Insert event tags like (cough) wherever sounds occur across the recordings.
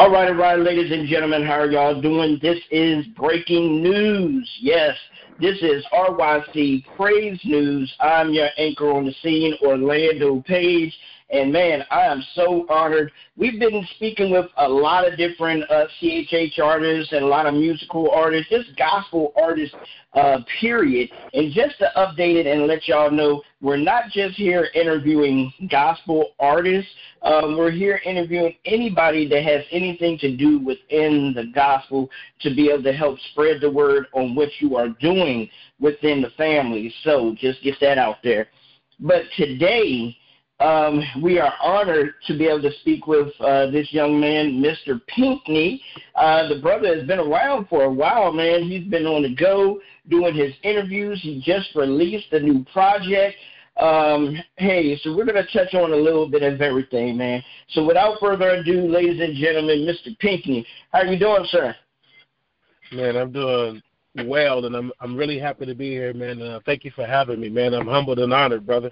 All right, all right, ladies and gentlemen, how are y'all doing? This is breaking news. Yes, this is RYC Praise News. I'm your anchor on the scene, Orlando Page. And man, I am so honored. We've been speaking with a lot of different uh, CHH artists and a lot of musical artists, just gospel artists, uh, period. And just to update it and let y'all know, we're not just here interviewing gospel artists. Um, we're here interviewing anybody that has anything to do within the gospel to be able to help spread the word on what you are doing within the family. So just get that out there. But today, um, we are honored to be able to speak with uh, this young man, Mr. Pinkney. Uh, the brother has been around for a while, man. He's been on the go doing his interviews. He just released a new project. Um, hey, so we're going to touch on a little bit of everything, man. So without further ado, ladies and gentlemen, Mr. Pinkney, how are you doing, sir? Man, I'm doing well, and I'm I'm really happy to be here, man. Uh, thank you for having me, man. I'm humbled and honored, brother.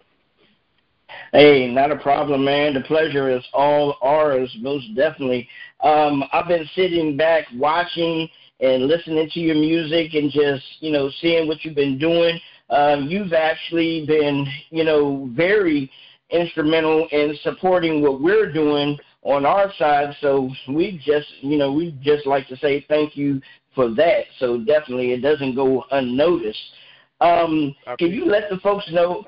Hey, not a problem, man. The pleasure is all ours, most definitely. Um, I've been sitting back watching and listening to your music and just, you know, seeing what you've been doing. Um, you've actually been, you know, very instrumental in supporting what we're doing on our side. So we just, you know, we just like to say thank you for that. So definitely it doesn't go unnoticed. Um, can you let the folks know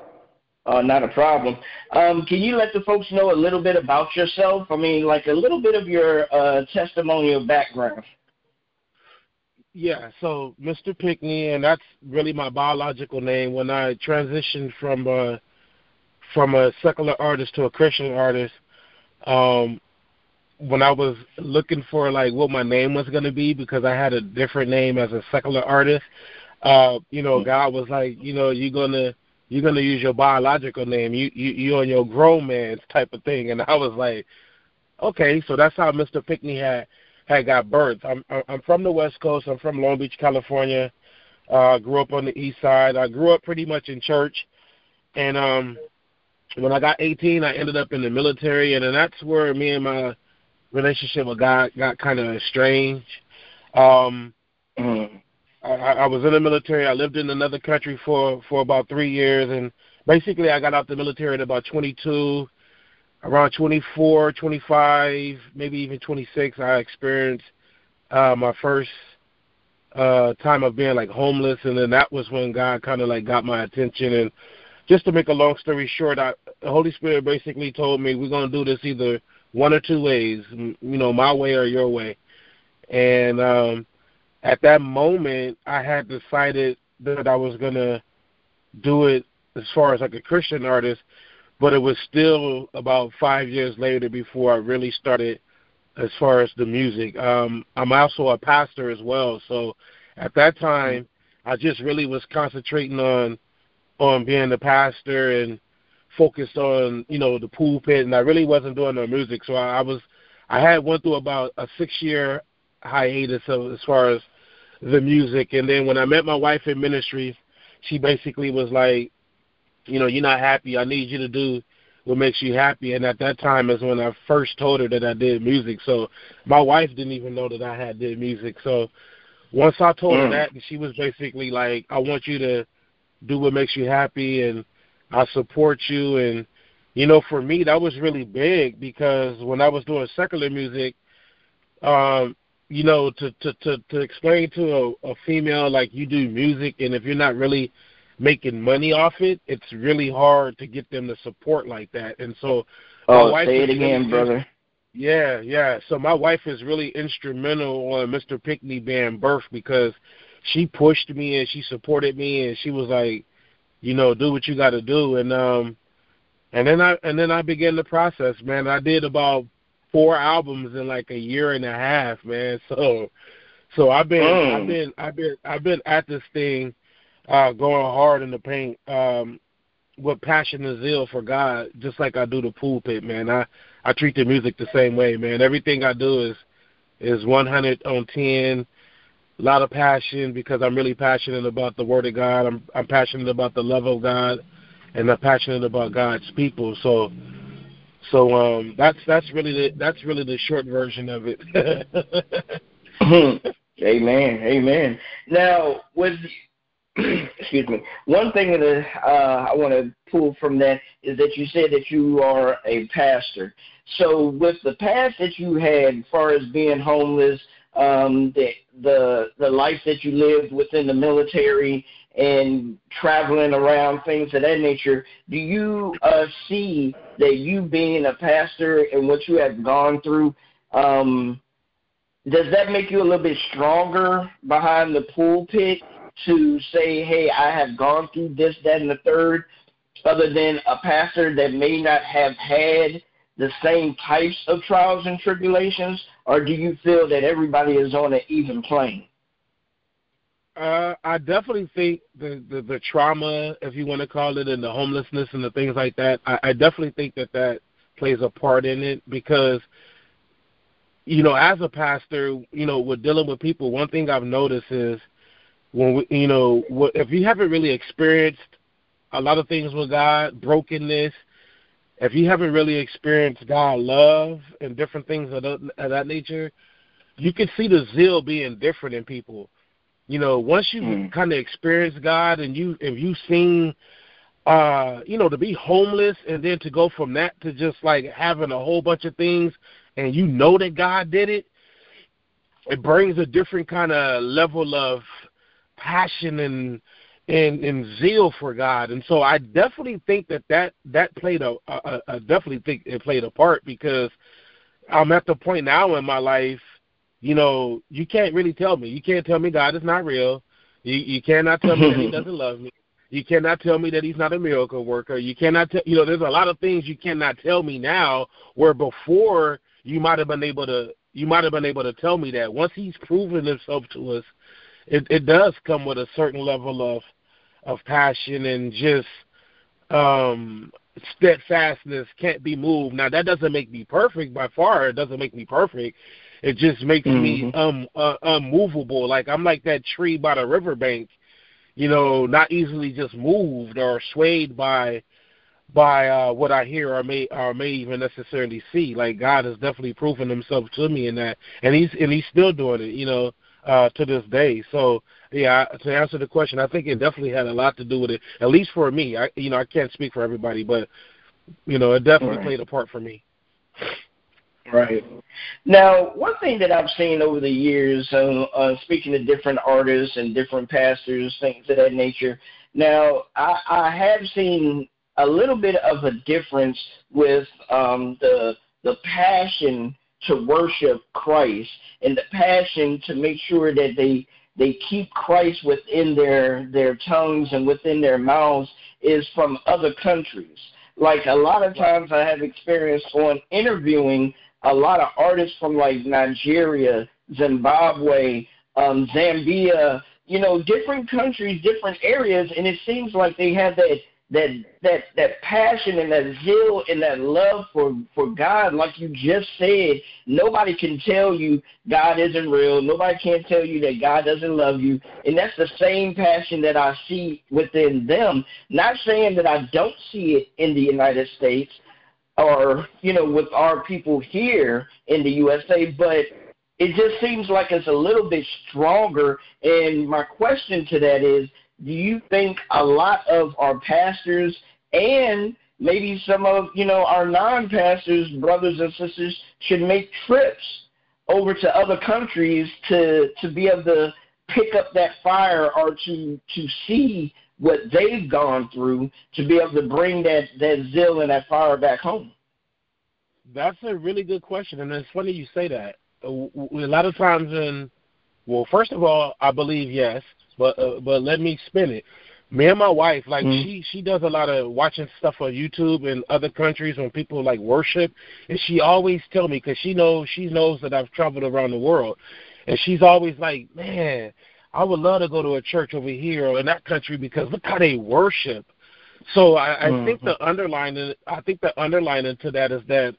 uh, not a problem. Um, can you let the folks know a little bit about yourself? I mean, like a little bit of your uh, testimonial background. Yeah, so Mr. Pinkney, and that's really my biological name. When I transitioned from a, uh, from a secular artist to a Christian artist, um, when I was looking for like what my name was going to be because I had a different name as a secular artist, uh, you know, mm-hmm. God was like, you know, you're gonna you're gonna use your biological name. You you you on your grown man's type of thing. And I was like, okay, so that's how Mr. Pinkney had had got birthed. I'm I'm from the West Coast. I'm from Long Beach, California. Uh, grew up on the East Side. I grew up pretty much in church, and um, when I got 18, I ended up in the military, and then that's where me and my relationship with God got kind of strange. Um, mm-hmm. I, I was in the military. I lived in another country for for about three years, and basically I got out the military at about 22. Around 24, 25, maybe even 26, I experienced uh, my first uh time of being like homeless, and then that was when God kind of like got my attention. And just to make a long story short, I, the Holy Spirit basically told me we're gonna do this either one or two ways, you know, my way or your way. And um at that moment, I had decided that I was gonna do it as far as like a Christian artist, but it was still about five years later before I really started as far as the music. Um, I'm also a pastor as well, so at that time, I just really was concentrating on on being the pastor and focused on you know the pulpit, and I really wasn't doing no music. So I, I was I had went through about a six year hiatus of, as far as the music. And then when I met my wife in ministry, she basically was like, you know, you're not happy. I need you to do what makes you happy. And at that time is when I first told her that I did music. So my wife didn't even know that I had did music. So once I told mm. her that, she was basically like, I want you to do what makes you happy, and I support you. And you know, for me, that was really big because when I was doing secular music, um, you know, to to to to explain to a, a female like you do music, and if you're not really making money off it, it's really hard to get them to support like that. And so, oh, say it again, really, brother. Yeah, yeah. So my wife is really instrumental on Mr. Pinkney being birth because she pushed me and she supported me and she was like, you know, do what you got to do. And um, and then I and then I began the process, man. I did about four albums in like a year and a half, man. (laughs) So so I've been mm. I've been I've been I've been at this thing uh going hard in the paint um with passion and zeal for God, just like I do the pulpit, man. I I treat the music the same way, man. Everything I do is is 100 on 10. A lot of passion because I'm really passionate about the Word of God. I'm I'm passionate about the love of God, and I'm passionate about God's people. So So um, that's that's really the that's really the short version of it. (laughs) amen, amen. Now, with (clears throat) excuse me, one thing that uh, I want to pull from that is that you said that you are a pastor. So, with the past that you had, as far as being homeless, um, the the the life that you lived within the military and traveling around things of that nature, do you uh, see that you being a pastor and what you have gone through, um, does that make you a little bit stronger behind the pulpit to say, hey, I have gone through this, that, and the third, other than a pastor that may not have had the same types of trials and tribulations, or do you feel that everybody is on an even plane? Uh, I definitely think the, the the trauma, if you want to call it, and the homelessness and the things like that. I, I definitely think that that plays a part in it because, you know, as a pastor, you know, we're dealing with people. One thing I've noticed is when we, you know, if you haven't really experienced a lot of things with God, brokenness, if you haven't really experienced God love and different things of, the, of that nature, you can see the zeal being different in people. You know, once you mm. kind of experience God and you if you've seen uh, you know, to be homeless and then to go from that to just like having a whole bunch of things and you know that God did it, it brings a different kind of level of passion and and and zeal for God. And so I definitely think that that that played a, I definitely think it played a part because I'm at the point now in my life, you know, you can't really tell me. You can't tell me God is not real. You you cannot tell me that He (laughs) doesn't love me. You cannot tell me that He's not a miracle worker. You cannot tell you know. There's a lot of things you cannot tell me now where before you might have been able to you might have been able to tell me that. Once He's proven Himself to us, it it does come with a certain level of of passion and just um steadfastness can't be moved. Now that doesn't make me perfect by far. It doesn't make me perfect. It just makes mm-hmm. me um uh, unmovable. Like I'm like that tree by the riverbank, you know, not easily just moved or swayed by by uh what I hear or may or may even necessarily see. Like God has definitely proven himself to me in that and he's and he's still doing it, you know uh, to this day. So yeah, to answer the question, I think it definitely had a lot to do with it. At least for me, I you know I can't speak for everybody, but you know it definitely right. played a part for me. Right. Now, one thing that I've seen over the years, uh, uh, speaking to different artists and different pastors, things of that nature. Now, I, I have seen a little bit of a difference with um, the the passion to worship Christ and the passion to make sure that they they keep Christ within their their tongues and within their mouths is from other countries. Like a lot of times I have experience on interviewing a lot of artists from like Nigeria, Zimbabwe, um, Zambia, you know, different countries, different areas, and it seems like they have that that that that passion and that zeal and that love for for God, like you just said, nobody can tell you God isn't real. Nobody can tell you that God doesn't love you, and that's the same passion that I see within them. Not saying that I don't see it in the United States or you know with our people here in the USA, but it just seems like it's a little bit stronger. And my question to that is do you think a lot of our pastors and maybe some of you know our non-pastors, brothers and sisters, should make trips over to other countries to to be able to pick up that fire or to to see what they've gone through to be able to bring that that zeal and that fire back home. That's a really good question, and it's funny you say that. A lot of times, in well, first of all, I believe yes but uh, but let me spin it. Me and my wife, like mm-hmm. she she does a lot of watching stuff on YouTube and other countries when people like worship, and she always tell me because she knows she knows that I've traveled around the world, and she's always like, man, I would love to go to a church over here or in that country because look how they worship. So I, I mm-hmm. think the underlining I think the underlining to that is that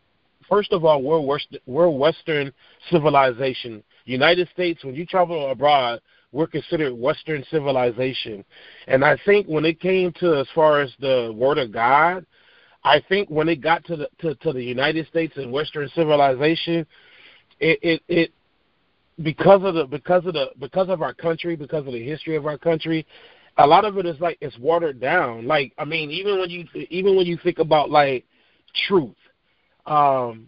first of all we're West, we're Western civilization. United States, when you travel abroad, we're considered Western civilization. And I think when it came to as far as the Word of God, I think when it got to the to, to the United States and Western civilization, it, it it because of the because of the because of our country, because of the history of our country, a lot of it is like it's watered down. Like I mean, even when you even when you think about like truth, um,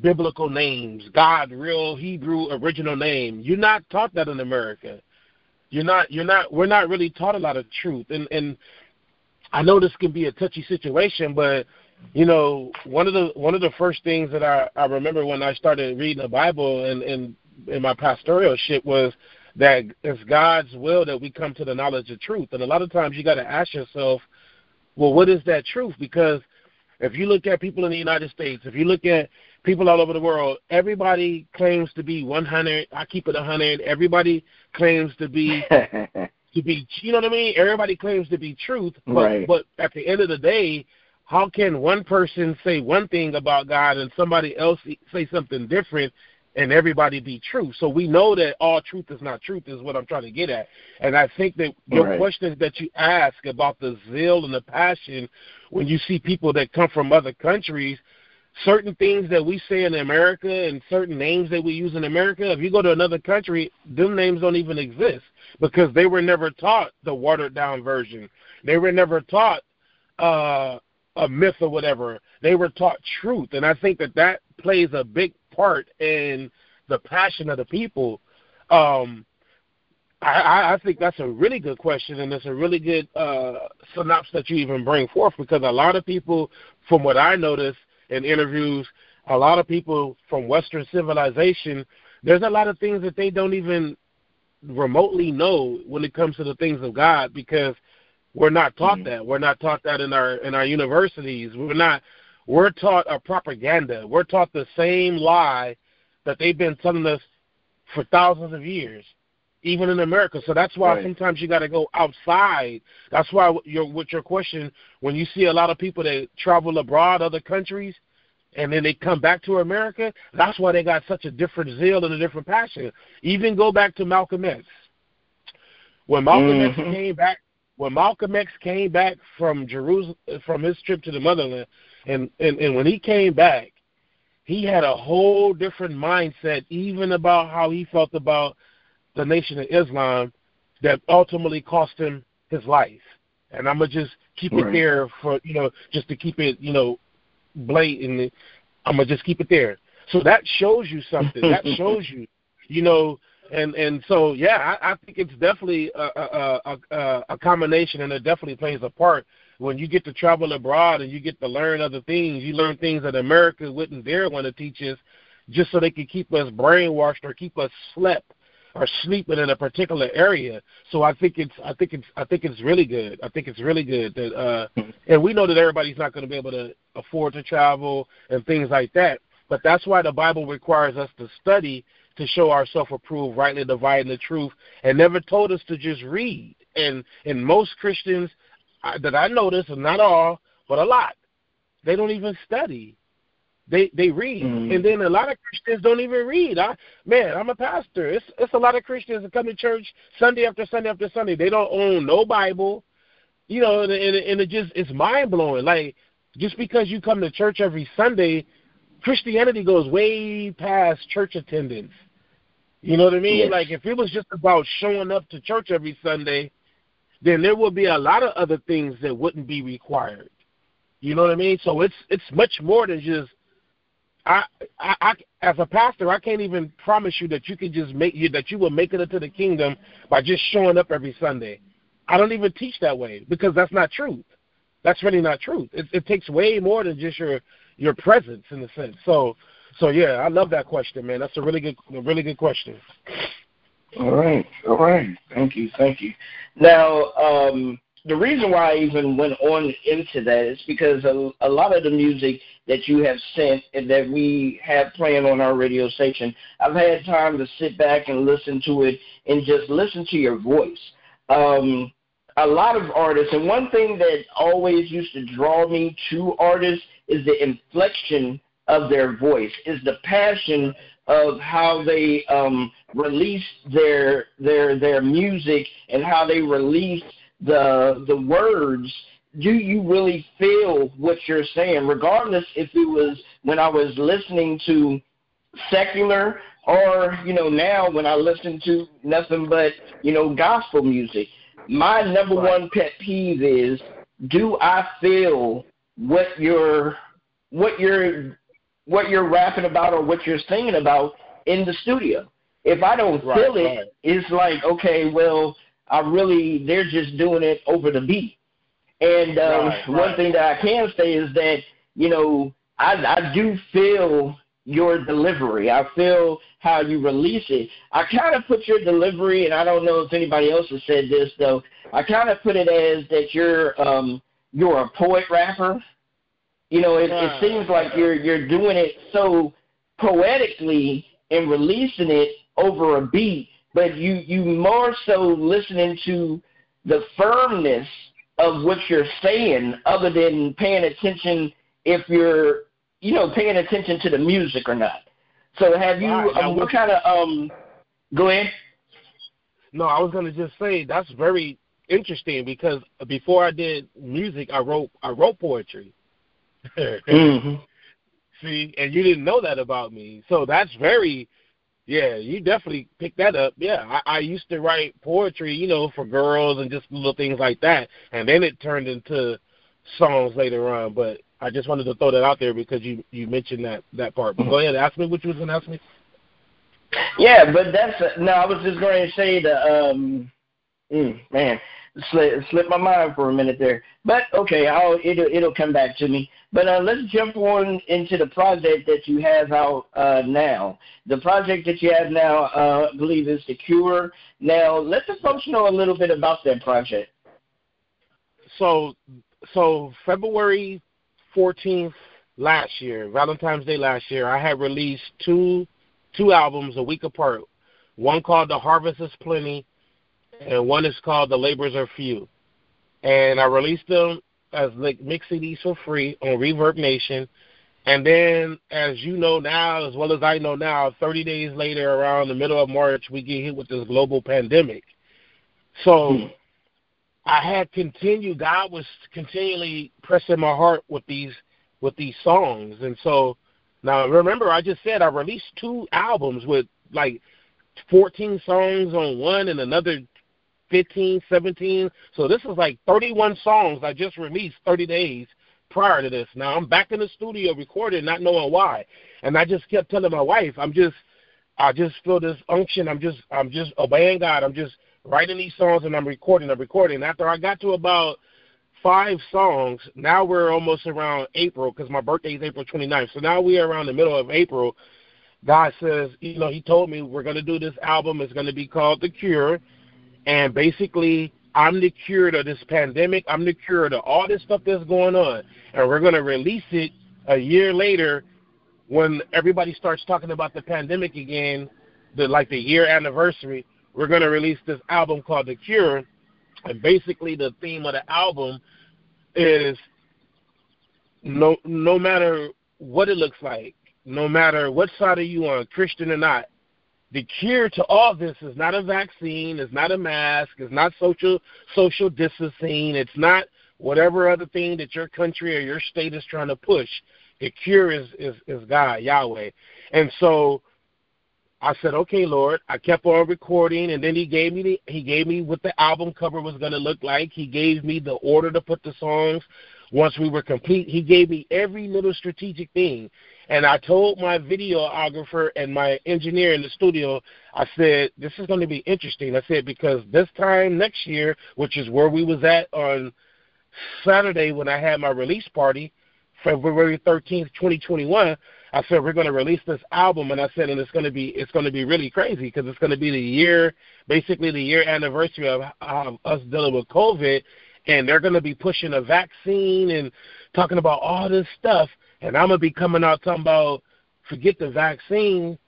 biblical names, God, real Hebrew original name, you're not taught that in America. You're not you're not we're not really taught a lot of truth, and and I know this can be a touchy situation, but you know one of the one of the first things that I I remember when I started reading the Bible and and in my pastoralship was that it's God's will that we come to the knowledge of truth. And a lot of times you got to ask yourself, well, what is that truth? Because if you look at people in the United States, if you look at people all over the world, everybody claims to be 100. I keep it 100. Everybody claims to be (laughs) to be. You know what I mean? Everybody claims to be truth, but right. but at the end of the day, how can one person say one thing about God and somebody else say something different and everybody be true. So we know that all truth is not truth is what I'm trying to get at. And I think that your right. questions that you ask about the zeal and the passion when you see people that come from other countries, certain things that we say in America and certain names that we use in America, if you go to another country, them names don't even exist because they were never taught the watered down version. They were never taught uh a myth or whatever. They were taught truth, and I think that that plays a big part in the passion of the people. Um, I, I think that's a really good question, and it's a really good uh, synopsis that you even bring forth because a lot of people, from what I notice in interviews, a lot of people from Western civilization, there's a lot of things that they don't even remotely know when it comes to the things of God because we're not taught mm-hmm. that. We're not taught that in our in our universities. We're not we're taught a propaganda. We're taught the same lie that they've been telling us for thousands of years, even in America. So that's why right. sometimes you got to go outside. That's why your with your question, when you see a lot of people that travel abroad, other countries, and then they come back to America, that's why they got such a different zeal and a different passion. Even go back to Malcolm X. When Malcolm mm-hmm. X came back, when Malcolm X came back from Jerusalem from his trip to the motherland, and, and, and when he came back, he had a whole different mindset, even about how he felt about the Nation of Islam, that ultimately cost him his life. And I'm gonna just keep right. it there for you know, just to keep it you know, blatant. I'm gonna just keep it there. So that shows you something. that (laughs) shows you, you know, and and so yeah, I, I think it's definitely a, a, a, a combination, and it definitely plays a part when you get to travel abroad and you get to learn other things, you learn things that America wouldn't dare want to teach us just so they could keep us brainwashed or keep us slept or sleeping in a particular area. So I think it's I think it's I think it's really good. I think it's really good that uh and we know that everybody's not going to be able to afford to travel and things like that. But that's why the Bible requires us to study to show ourselves approved, rightly dividing the truth, and never told us to just read. And and most Christians that I notice, and not all, but a lot, they don't even study. They they read, mm-hmm. and then a lot of Christians don't even read. I man, I'm a pastor. It's it's a lot of Christians that come to church Sunday after Sunday after Sunday. They don't own no Bible, you know, and and, and it just it's mind blowing. Like just because you come to church every Sunday, Christianity goes way past church attendance. You know what I mean? Yes. Like if it was just about showing up to church every Sunday, then there will be a lot of other things that wouldn't be required. You know what I mean? So it's it's much more than just I, I, I as a pastor, I can't even promise you that you can just make you that you will make it into the kingdom by just showing up every Sunday. I don't even teach that way because that's not truth. That's really not truth. It, it takes way more than just your your presence in a sense. So, so yeah, I love that question, man. That's a really good, a really good question. All right, all right. Thank you, thank you. Now, um, the reason why I even went on into that is because a, a lot of the music that you have sent and that we have playing on our radio station, I've had time to sit back and listen to it and just listen to your voice. Um, a lot of artists, and one thing that always used to draw me to artists is the inflection of their voice, is the passion of how they um, release their their their music and how they release the the words do you really feel what you're saying, regardless if it was when I was listening to secular or you know now when I listen to nothing but you know gospel music. My number right. one pet peeve is do I feel what you're what you're what you're rapping about or what you're singing about in the studio. If I don't right, feel it, right. it's like okay, well, I really they're just doing it over the beat. And um, right, one thing that I can say is that you know I I do feel your delivery. I feel how you release it. I kind of put your delivery, and I don't know if anybody else has said this though. I kind of put it as that you're um, you're a poet rapper. You know, it, it seems like you're you're doing it so poetically and releasing it over a beat, but you you more so listening to the firmness of what you're saying, other than paying attention if you're you know, paying attention to the music or not. So have you? Right. Um, what kind of? Um, go ahead. No, I was gonna just say that's very interesting because before I did music, I wrote I wrote poetry. (laughs) mm-hmm. See, and you didn't know that about me, so that's very. Yeah, you definitely picked that up. Yeah, I, I used to write poetry, you know, for girls and just little things like that, and then it turned into songs later on. But I just wanted to throw that out there because you you mentioned that that part. But go ahead, ask me what you was going to ask me. Yeah, but that's no. I was just going to say the um, mm, man, slip my mind for a minute there. But okay, I'll it'll it'll come back to me. But uh, let's jump on into the project that you have out uh, now. The project that you have now, uh, I believe, is the Cure. Now, let the folks know a little bit about that project. So, so February 14th last year, Valentine's Day last year, I had released two two albums a week apart. One called The Harvest is Plenty, and one is called The Labors Are Few. And I released them as like mix CDs for free on Reverb Nation. And then, as you know now, as well as I know now, 30 days later, around the middle of March, we get hit with this global pandemic. So. I had continued. God was continually pressing my heart with these with these songs, and so now remember, I just said I released two albums with like 14 songs on one and another 15, 17. So this is like 31 songs I just released 30 days prior to this. Now I'm back in the studio recording, not knowing why, and I just kept telling my wife, I'm just, I just feel this unction. I'm just, I'm just obeying God. I'm just writing these songs and I'm recording, I'm recording. After I got to about five songs, now we're almost around April because my birthday is April 29th. So now we are around the middle of April. God says, you know, He told me we're going to do this album. It's going to be called The Cure. And basically, I'm the cure to this pandemic. I'm the cure to all this stuff that's going on. And we're going to release it a year later when everybody starts talking about the pandemic again, the like the year anniversary we're going to release this album called The Cure. And basically, the theme of the album is no no matter what it looks like, no matter what side are you on, Christian or not, the cure to all this is not a vaccine, it's not a mask, it's not social social distancing, it's not whatever other thing that your country or your state is trying to push. The cure is is, is God, Yahweh. And so I said, "Okay, Lord." I kept on recording, and then He gave me the, He gave me what the album cover was going to look like. He gave me the order to put the songs. Once we were complete, He gave me every little strategic thing, and I told my videographer and my engineer in the studio, I said, "This is going to be interesting." I said because this time next year, which is where we was at on Saturday when I had my release party, February thirteenth, twenty twenty one. I said we're going to release this album, and I said, and it's going to be it's going to be really crazy because it's going to be the year, basically the year anniversary of um, us dealing with COVID, and they're going to be pushing a vaccine and talking about all this stuff, and I'm going to be coming out talking about forget the vaccine,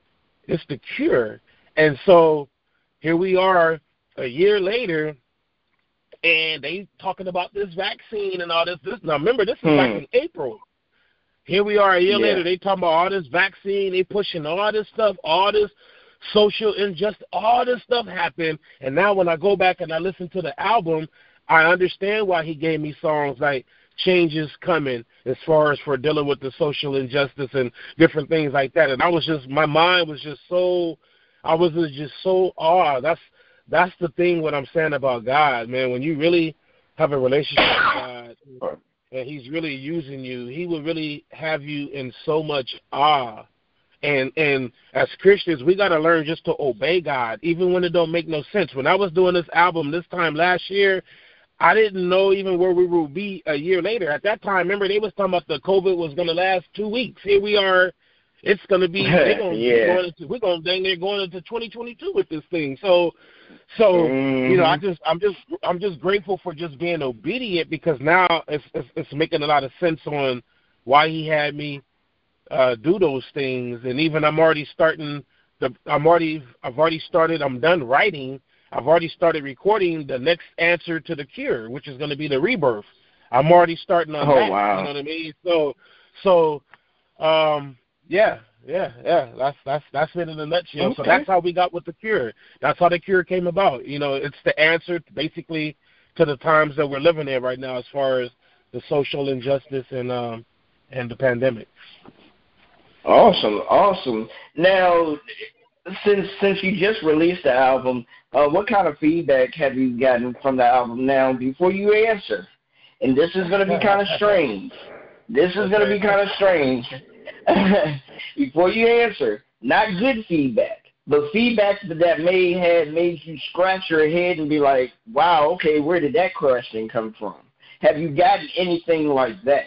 it's the cure, and so here we are a year later. And they talking about this vaccine and all this. This now remember this is hmm. back in April. Here we are a year yeah. later. They talking about all this vaccine. They pushing all this stuff, all this social injustice, all this stuff happened. And now when I go back and I listen to the album, I understand why he gave me songs like changes coming as far as for dealing with the social injustice and different things like that. And I was just my mind was just so I was just so awe. That's that's the thing what I'm saying about God, man. When you really have a relationship with God and he's really using you, he will really have you in so much awe. And and as Christians, we got to learn just to obey God, even when it don't make no sense. When I was doing this album this time last year, I didn't know even where we would be a year later. At that time, remember they was talking about the COVID was going to last two weeks. Here we are. It's going to be (laughs) they're going yeah. going into, we're going to dang near going into 2022 with this thing. So, so mm-hmm. you know, I just I'm just I'm just grateful for just being obedient because now it's it's, it's making a lot of sense on why he had me uh do those things, and even I'm already starting the I'm already I've already started I'm done writing I've already started recording the next answer to the cure, which is going to be the rebirth. I'm already starting on oh, that. Wow. You know what I mean? So, so, um, yeah, yeah, yeah. That's that's that's it in a nutshell. Okay. So that's how we got with the cure. That's how the cure came about. You know, it's the answer basically to the times that we're living in right now, as far as the social injustice and um and the pandemic. Awesome, awesome. Now, since since you just released the album, uh, what kind of feedback have you gotten from the album? Now, before you answer, and this is going to be kind of strange. This is going to be kind of strange. (laughs) before you answer, not good feedback, but feedback that may have made you scratch your head and be like, "Wow, okay, where did that question come from?" Have you gotten anything like that?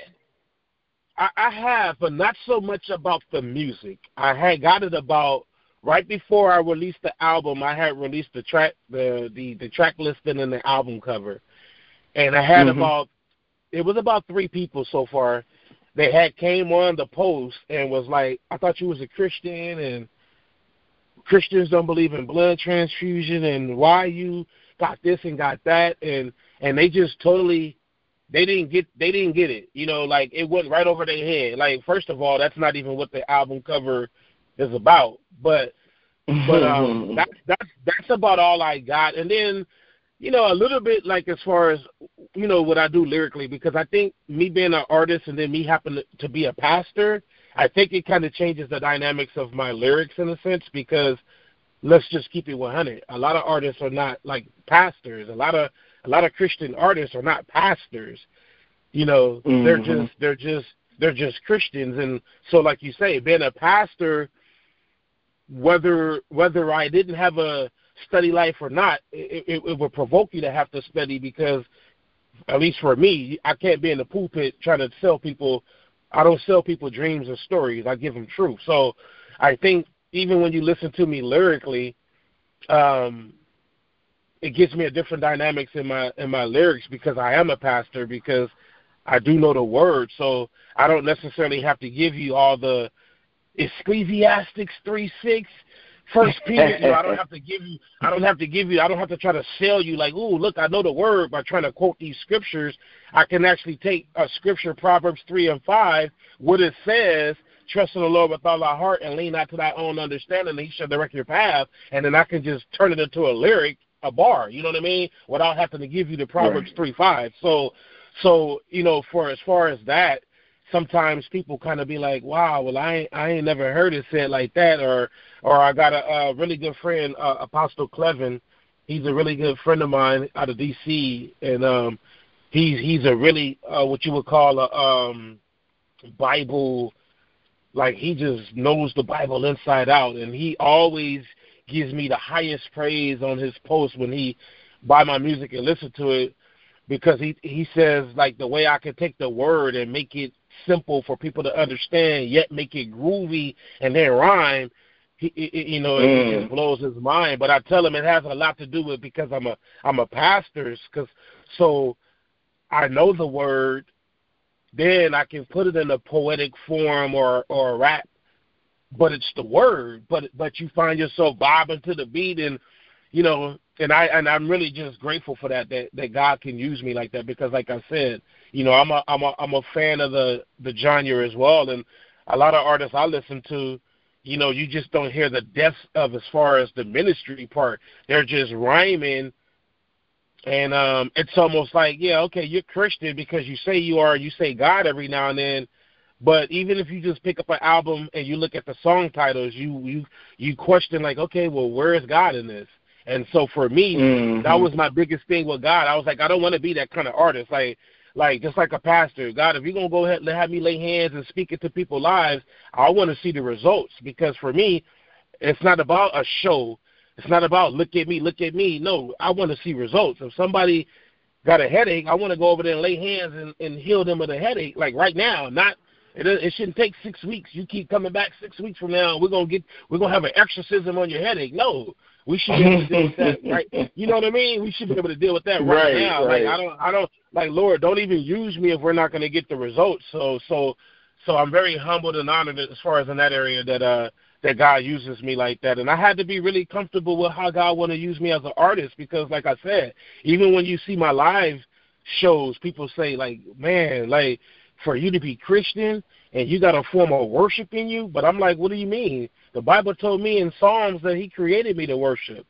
I, I have, but not so much about the music. I had got it about right before I released the album, I had released the track the the, the track listing and the album cover, and I had mm-hmm. about it was about three people so far. that had came on the post and was like, "I thought you was a Christian and Christians don't believe in blood transfusion and why you got this and got that and and they just totally they didn't get they didn't get it. You know, like it went right over their head. Like first of all, that's not even what the album cover is about. But but um that's that's that's about all I got. And then, you know, a little bit like as far as you know what I do lyrically because I think me being an artist and then me happen to be a pastor, I think it kind of changes the dynamics of my lyrics in a sense because let's just keep it 100. A lot of artists are not like pastors. A lot of a lot of Christian artists are not pastors. You know, mm-hmm. they're just they're just they're just Christians and so like you say, being a pastor whether whether I didn't have a study life or not, it, it, it would provoke you to have to study because, at least for me, I can't be in the pulpit trying to sell people. I don't sell people dreams or stories. I give them truth. So, I think even when you listen to me lyrically, um, it gives me a different dynamics in my in my lyrics because I am a pastor because I do know the word. So I don't necessarily have to give you all the Ecclesiastics three six, First Peter. You know, I don't have to give you. I don't have to give you. I don't have to try to sell you like, oh, look, I know the word by trying to quote these scriptures. I can actually take a scripture, Proverbs three and five, what it says. Trust in the Lord with all thy heart and lean not to thy own understanding, and He shall direct your path. And then I can just turn it into a lyric, a bar. You know what I mean? Without having to give you the Proverbs right. three five. So, so you know, for as far as that, sometimes people kind of be like, "Wow, well, I ain't, I ain't never heard it said like that," or or I got a, a really good friend, uh, Apostle Clevin. He's a really good friend of mine out of D.C. and um, he's he's a really uh, what you would call a um, Bible, like he just knows the Bible inside out, and he always gives me the highest praise on his post when he buy my music and listen to it because he he says like the way I can take the word and make it simple for people to understand, yet make it groovy and then rhyme. He, he, you know, mm. it just blows his mind. But I tell him it has a lot to do with because I'm a I'm a pastor, because so I know the word. Then I can put it in a poetic form or or a rap, but it's the word. But but you find yourself bobbing to the beat and you know and I and I'm really just grateful for that that that God can use me like that because like I said, you know, I'm a I'm a I'm a fan of the the genre as well. And a lot of artists I listen to, you know, you just don't hear the depth of as far as the ministry part. They're just rhyming. And um it's almost like yeah okay you're christian because you say you are you say god every now and then. But even if you just pick up an album and you look at the song titles you you you question like okay well where is god in this? And so for me mm-hmm. that was my biggest thing with god. I was like i don't want to be that kind of artist. Like like just like a pastor god if you're to go ahead and have me lay hands and speak into people's lives i want to see the results because for me it's not about a show it's not about look at me, look at me. No, I want to see results. If somebody got a headache, I want to go over there and lay hands and, and heal them of the headache, like right now. Not it, it shouldn't take six weeks. You keep coming back six weeks from now, we're gonna get we're gonna have an exorcism on your headache. No, we should be able to deal with that, (laughs) right? You know what I mean? We should be able to deal with that right, right now. Right. Like I don't, I don't like Lord. Don't even use me if we're not going to get the results. So, so, so I'm very humbled and honored as far as in that area that uh that God uses me like that. And I had to be really comfortable with how God want to use me as an artist because, like I said, even when you see my live shows, people say like, "Man, like for you to be Christian and you got a form of worship in you." But I'm like, "What do you mean?" The Bible told me in Psalms that He created me to worship.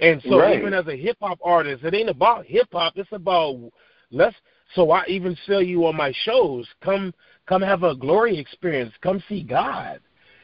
And so, right. even as a hip hop artist, it ain't about hip hop. It's about let's. So I even sell you on my shows. Come, come have a glory experience. Come see God.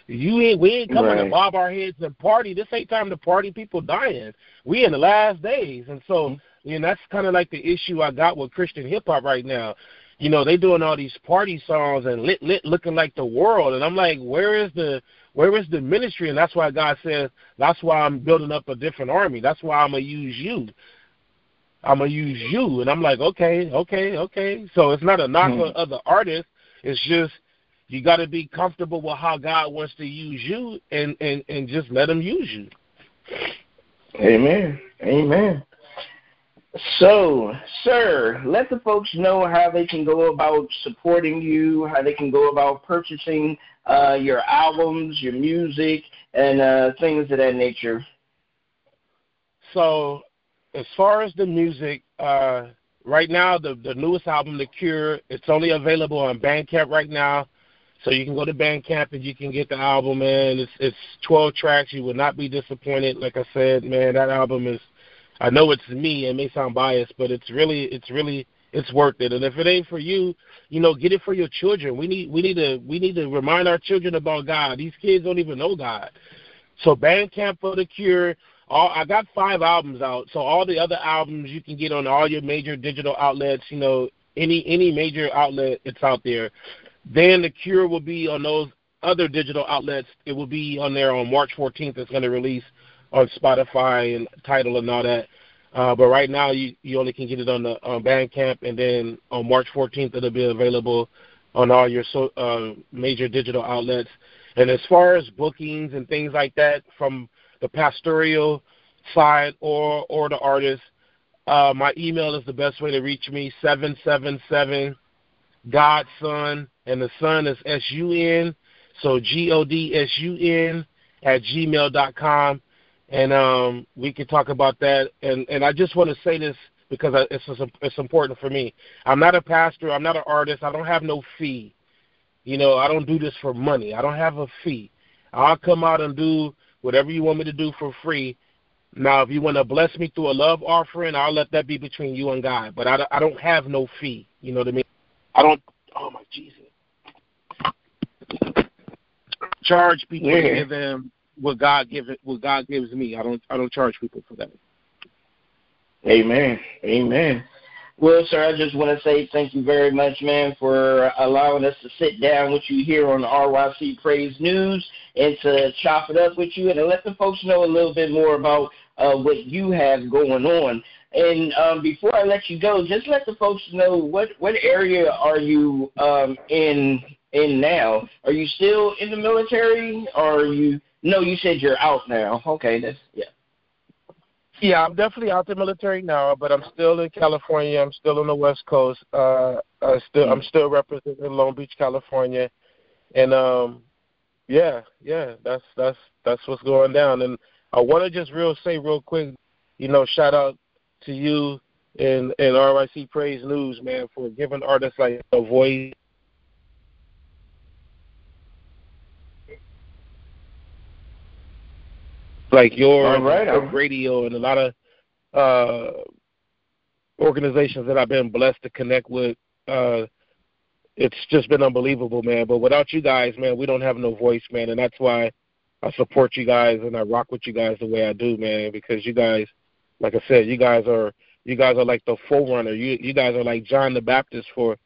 You ain't we ain't coming right. to bob our heads and party. This ain't time to party. People dying. We in the last days, and so mm-hmm. you know that's kind of like the issue I got with Christian hip hop right now. You know they doing all these party songs and lit lit looking like the world, and I'm like, where is the where is the ministry? And that's why God says that's why I'm building up a different army. That's why I'm gonna use you. I'm gonna use you, and I'm like, okay, okay, okay. So it's not a knock mm-hmm. on other artists. It's just you got to be comfortable with how God wants to use you, and and and just let Him use you. Amen. Amen. So, sir, let the folks know how they can go about supporting you, how they can go about purchasing uh, your albums, your music, and uh, things of that nature. So, as far as the music, uh, right now, the the newest album, The Cure, it's only available on Bandcamp right now. So you can go to Bandcamp and you can get the album, man. It's it's 12 tracks. You will not be disappointed. Like I said, man, that album is. I know it's me. It may sound biased, but it's really it's really it's worth it. And if it ain't for you, you know, get it for your children. We need we need to we need to remind our children about God. These kids don't even know God. So Bandcamp for the Cure. All I got five albums out. So all the other albums you can get on all your major digital outlets. You know, any any major outlet, it's out there. Then the Cure will be on those other digital outlets. It will be on there on March 14th. It's going to release on Spotify and Tidal and all that. Uh, but right now, you you only can get it on the on Bandcamp, and then on March 14th, it'll be available on all your so, uh, major digital outlets. And as far as bookings and things like that from the pastoral side or or the artist, uh, my email is the best way to reach me. Seven seven seven Godson and the Son is S U N, so G O D S U N at gmail dot and um, we can talk about that. And and I just want to say this because it's it's important for me. I'm not a pastor. I'm not an artist. I don't have no fee. You know, I don't do this for money. I don't have a fee. I'll come out and do whatever you want me to do for free. Now, if you want to bless me through a love offering, I'll let that be between you and God. But I, I don't have no fee. You know what I mean? I don't. Oh my Jesus! charge people yeah. to give them what God give what God gives me. I don't I don't charge people for that. Amen. Amen. Well, sir, I just want to say thank you very much, man, for allowing us to sit down with you here on RYC Praise News and to chop it up with you and to let the folks know a little bit more about uh, what you have going on. And um, before I let you go, just let the folks know what what area are you um, in in now. Are you still in the military, or are you? No, you said you're out now. Okay, that's yeah. Yeah, I'm definitely out the military now, but I'm still in California. I'm still on the West Coast. Uh, I still I'm still representing Long Beach, California, and um, yeah, yeah, that's that's that's what's going down. And I want to just real say real quick, you know, shout out to you and and RYC Praise News, man, for giving artists like a voice like your right, radio and a lot of uh organizations that I've been blessed to connect with. Uh, it's just been unbelievable, man. But without you guys, man, we don't have no voice, man, and that's why I support you guys and I rock with you guys the way I do, man, because you guys, like I said, you guys are you guys are like the forerunner. You you guys are like John the Baptist for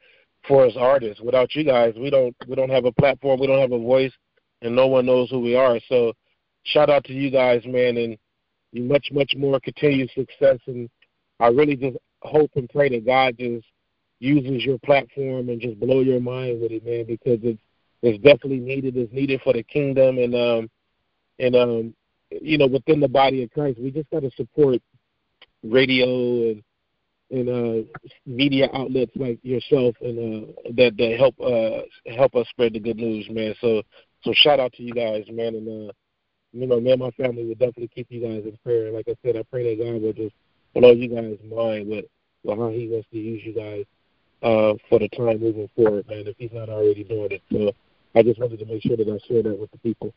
for us artists. Without you guys, we don't we don't have a platform, we don't have a voice, and no one knows who we are. So, shout out to you guys, man, and much much more continued success. And I really just hope and pray that God just uses your platform and just blow your mind with it, man, because it's it's definitely needed. It's needed for the kingdom, and um and um you know within the body of Christ, we just got to support radio and and uh, media outlets like yourself and uh, that that help uh, help us spread the good news, man. So so shout out to you guys, man, and uh, you know, me and my family will definitely keep you guys in prayer. Like I said, I pray that God will just blow you guys' mind with, with how He wants to use you guys uh, for the time moving forward, man. If He's not already doing it, so I just wanted to make sure that I share that with the people.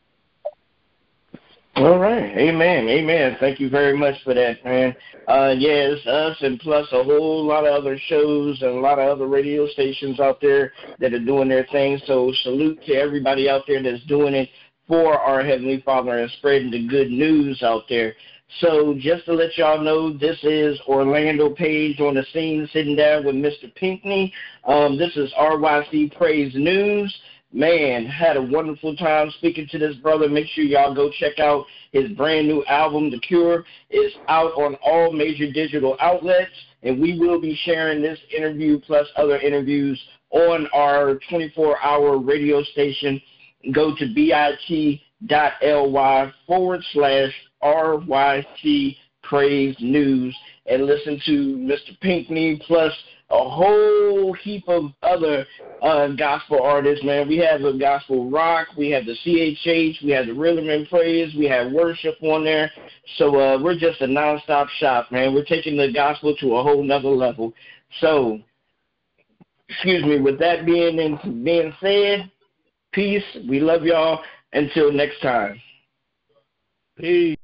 All right. Amen. Amen. Thank you very much for that, man. Uh, yes, us and plus a whole lot of other shows and a lot of other radio stations out there that are doing their thing. So salute to everybody out there that's doing it for our Heavenly Father and spreading the good news out there. So just to let y'all know, this is Orlando Page on the scene sitting down with Mr. Pinkney. Um, this is RYC Praise News man, had a wonderful time speaking to this brother. Make sure y'all go check out his brand new album, The Cure. is out on all major digital outlets, and we will be sharing this interview plus other interviews on our 24 hour radio station. Go to bit.ly forward slash RYC Praise News and listen to Mr. Pinkney plus a whole heap of other uh, gospel artists, man. We have the gospel rock, we have the CHH, we have the rhythm and praise, we have worship on there. So uh, we're just a nonstop shop, man. We're taking the gospel to a whole nother level. So, excuse me. With that being in, being said, peace. We love y'all. Until next time. Peace.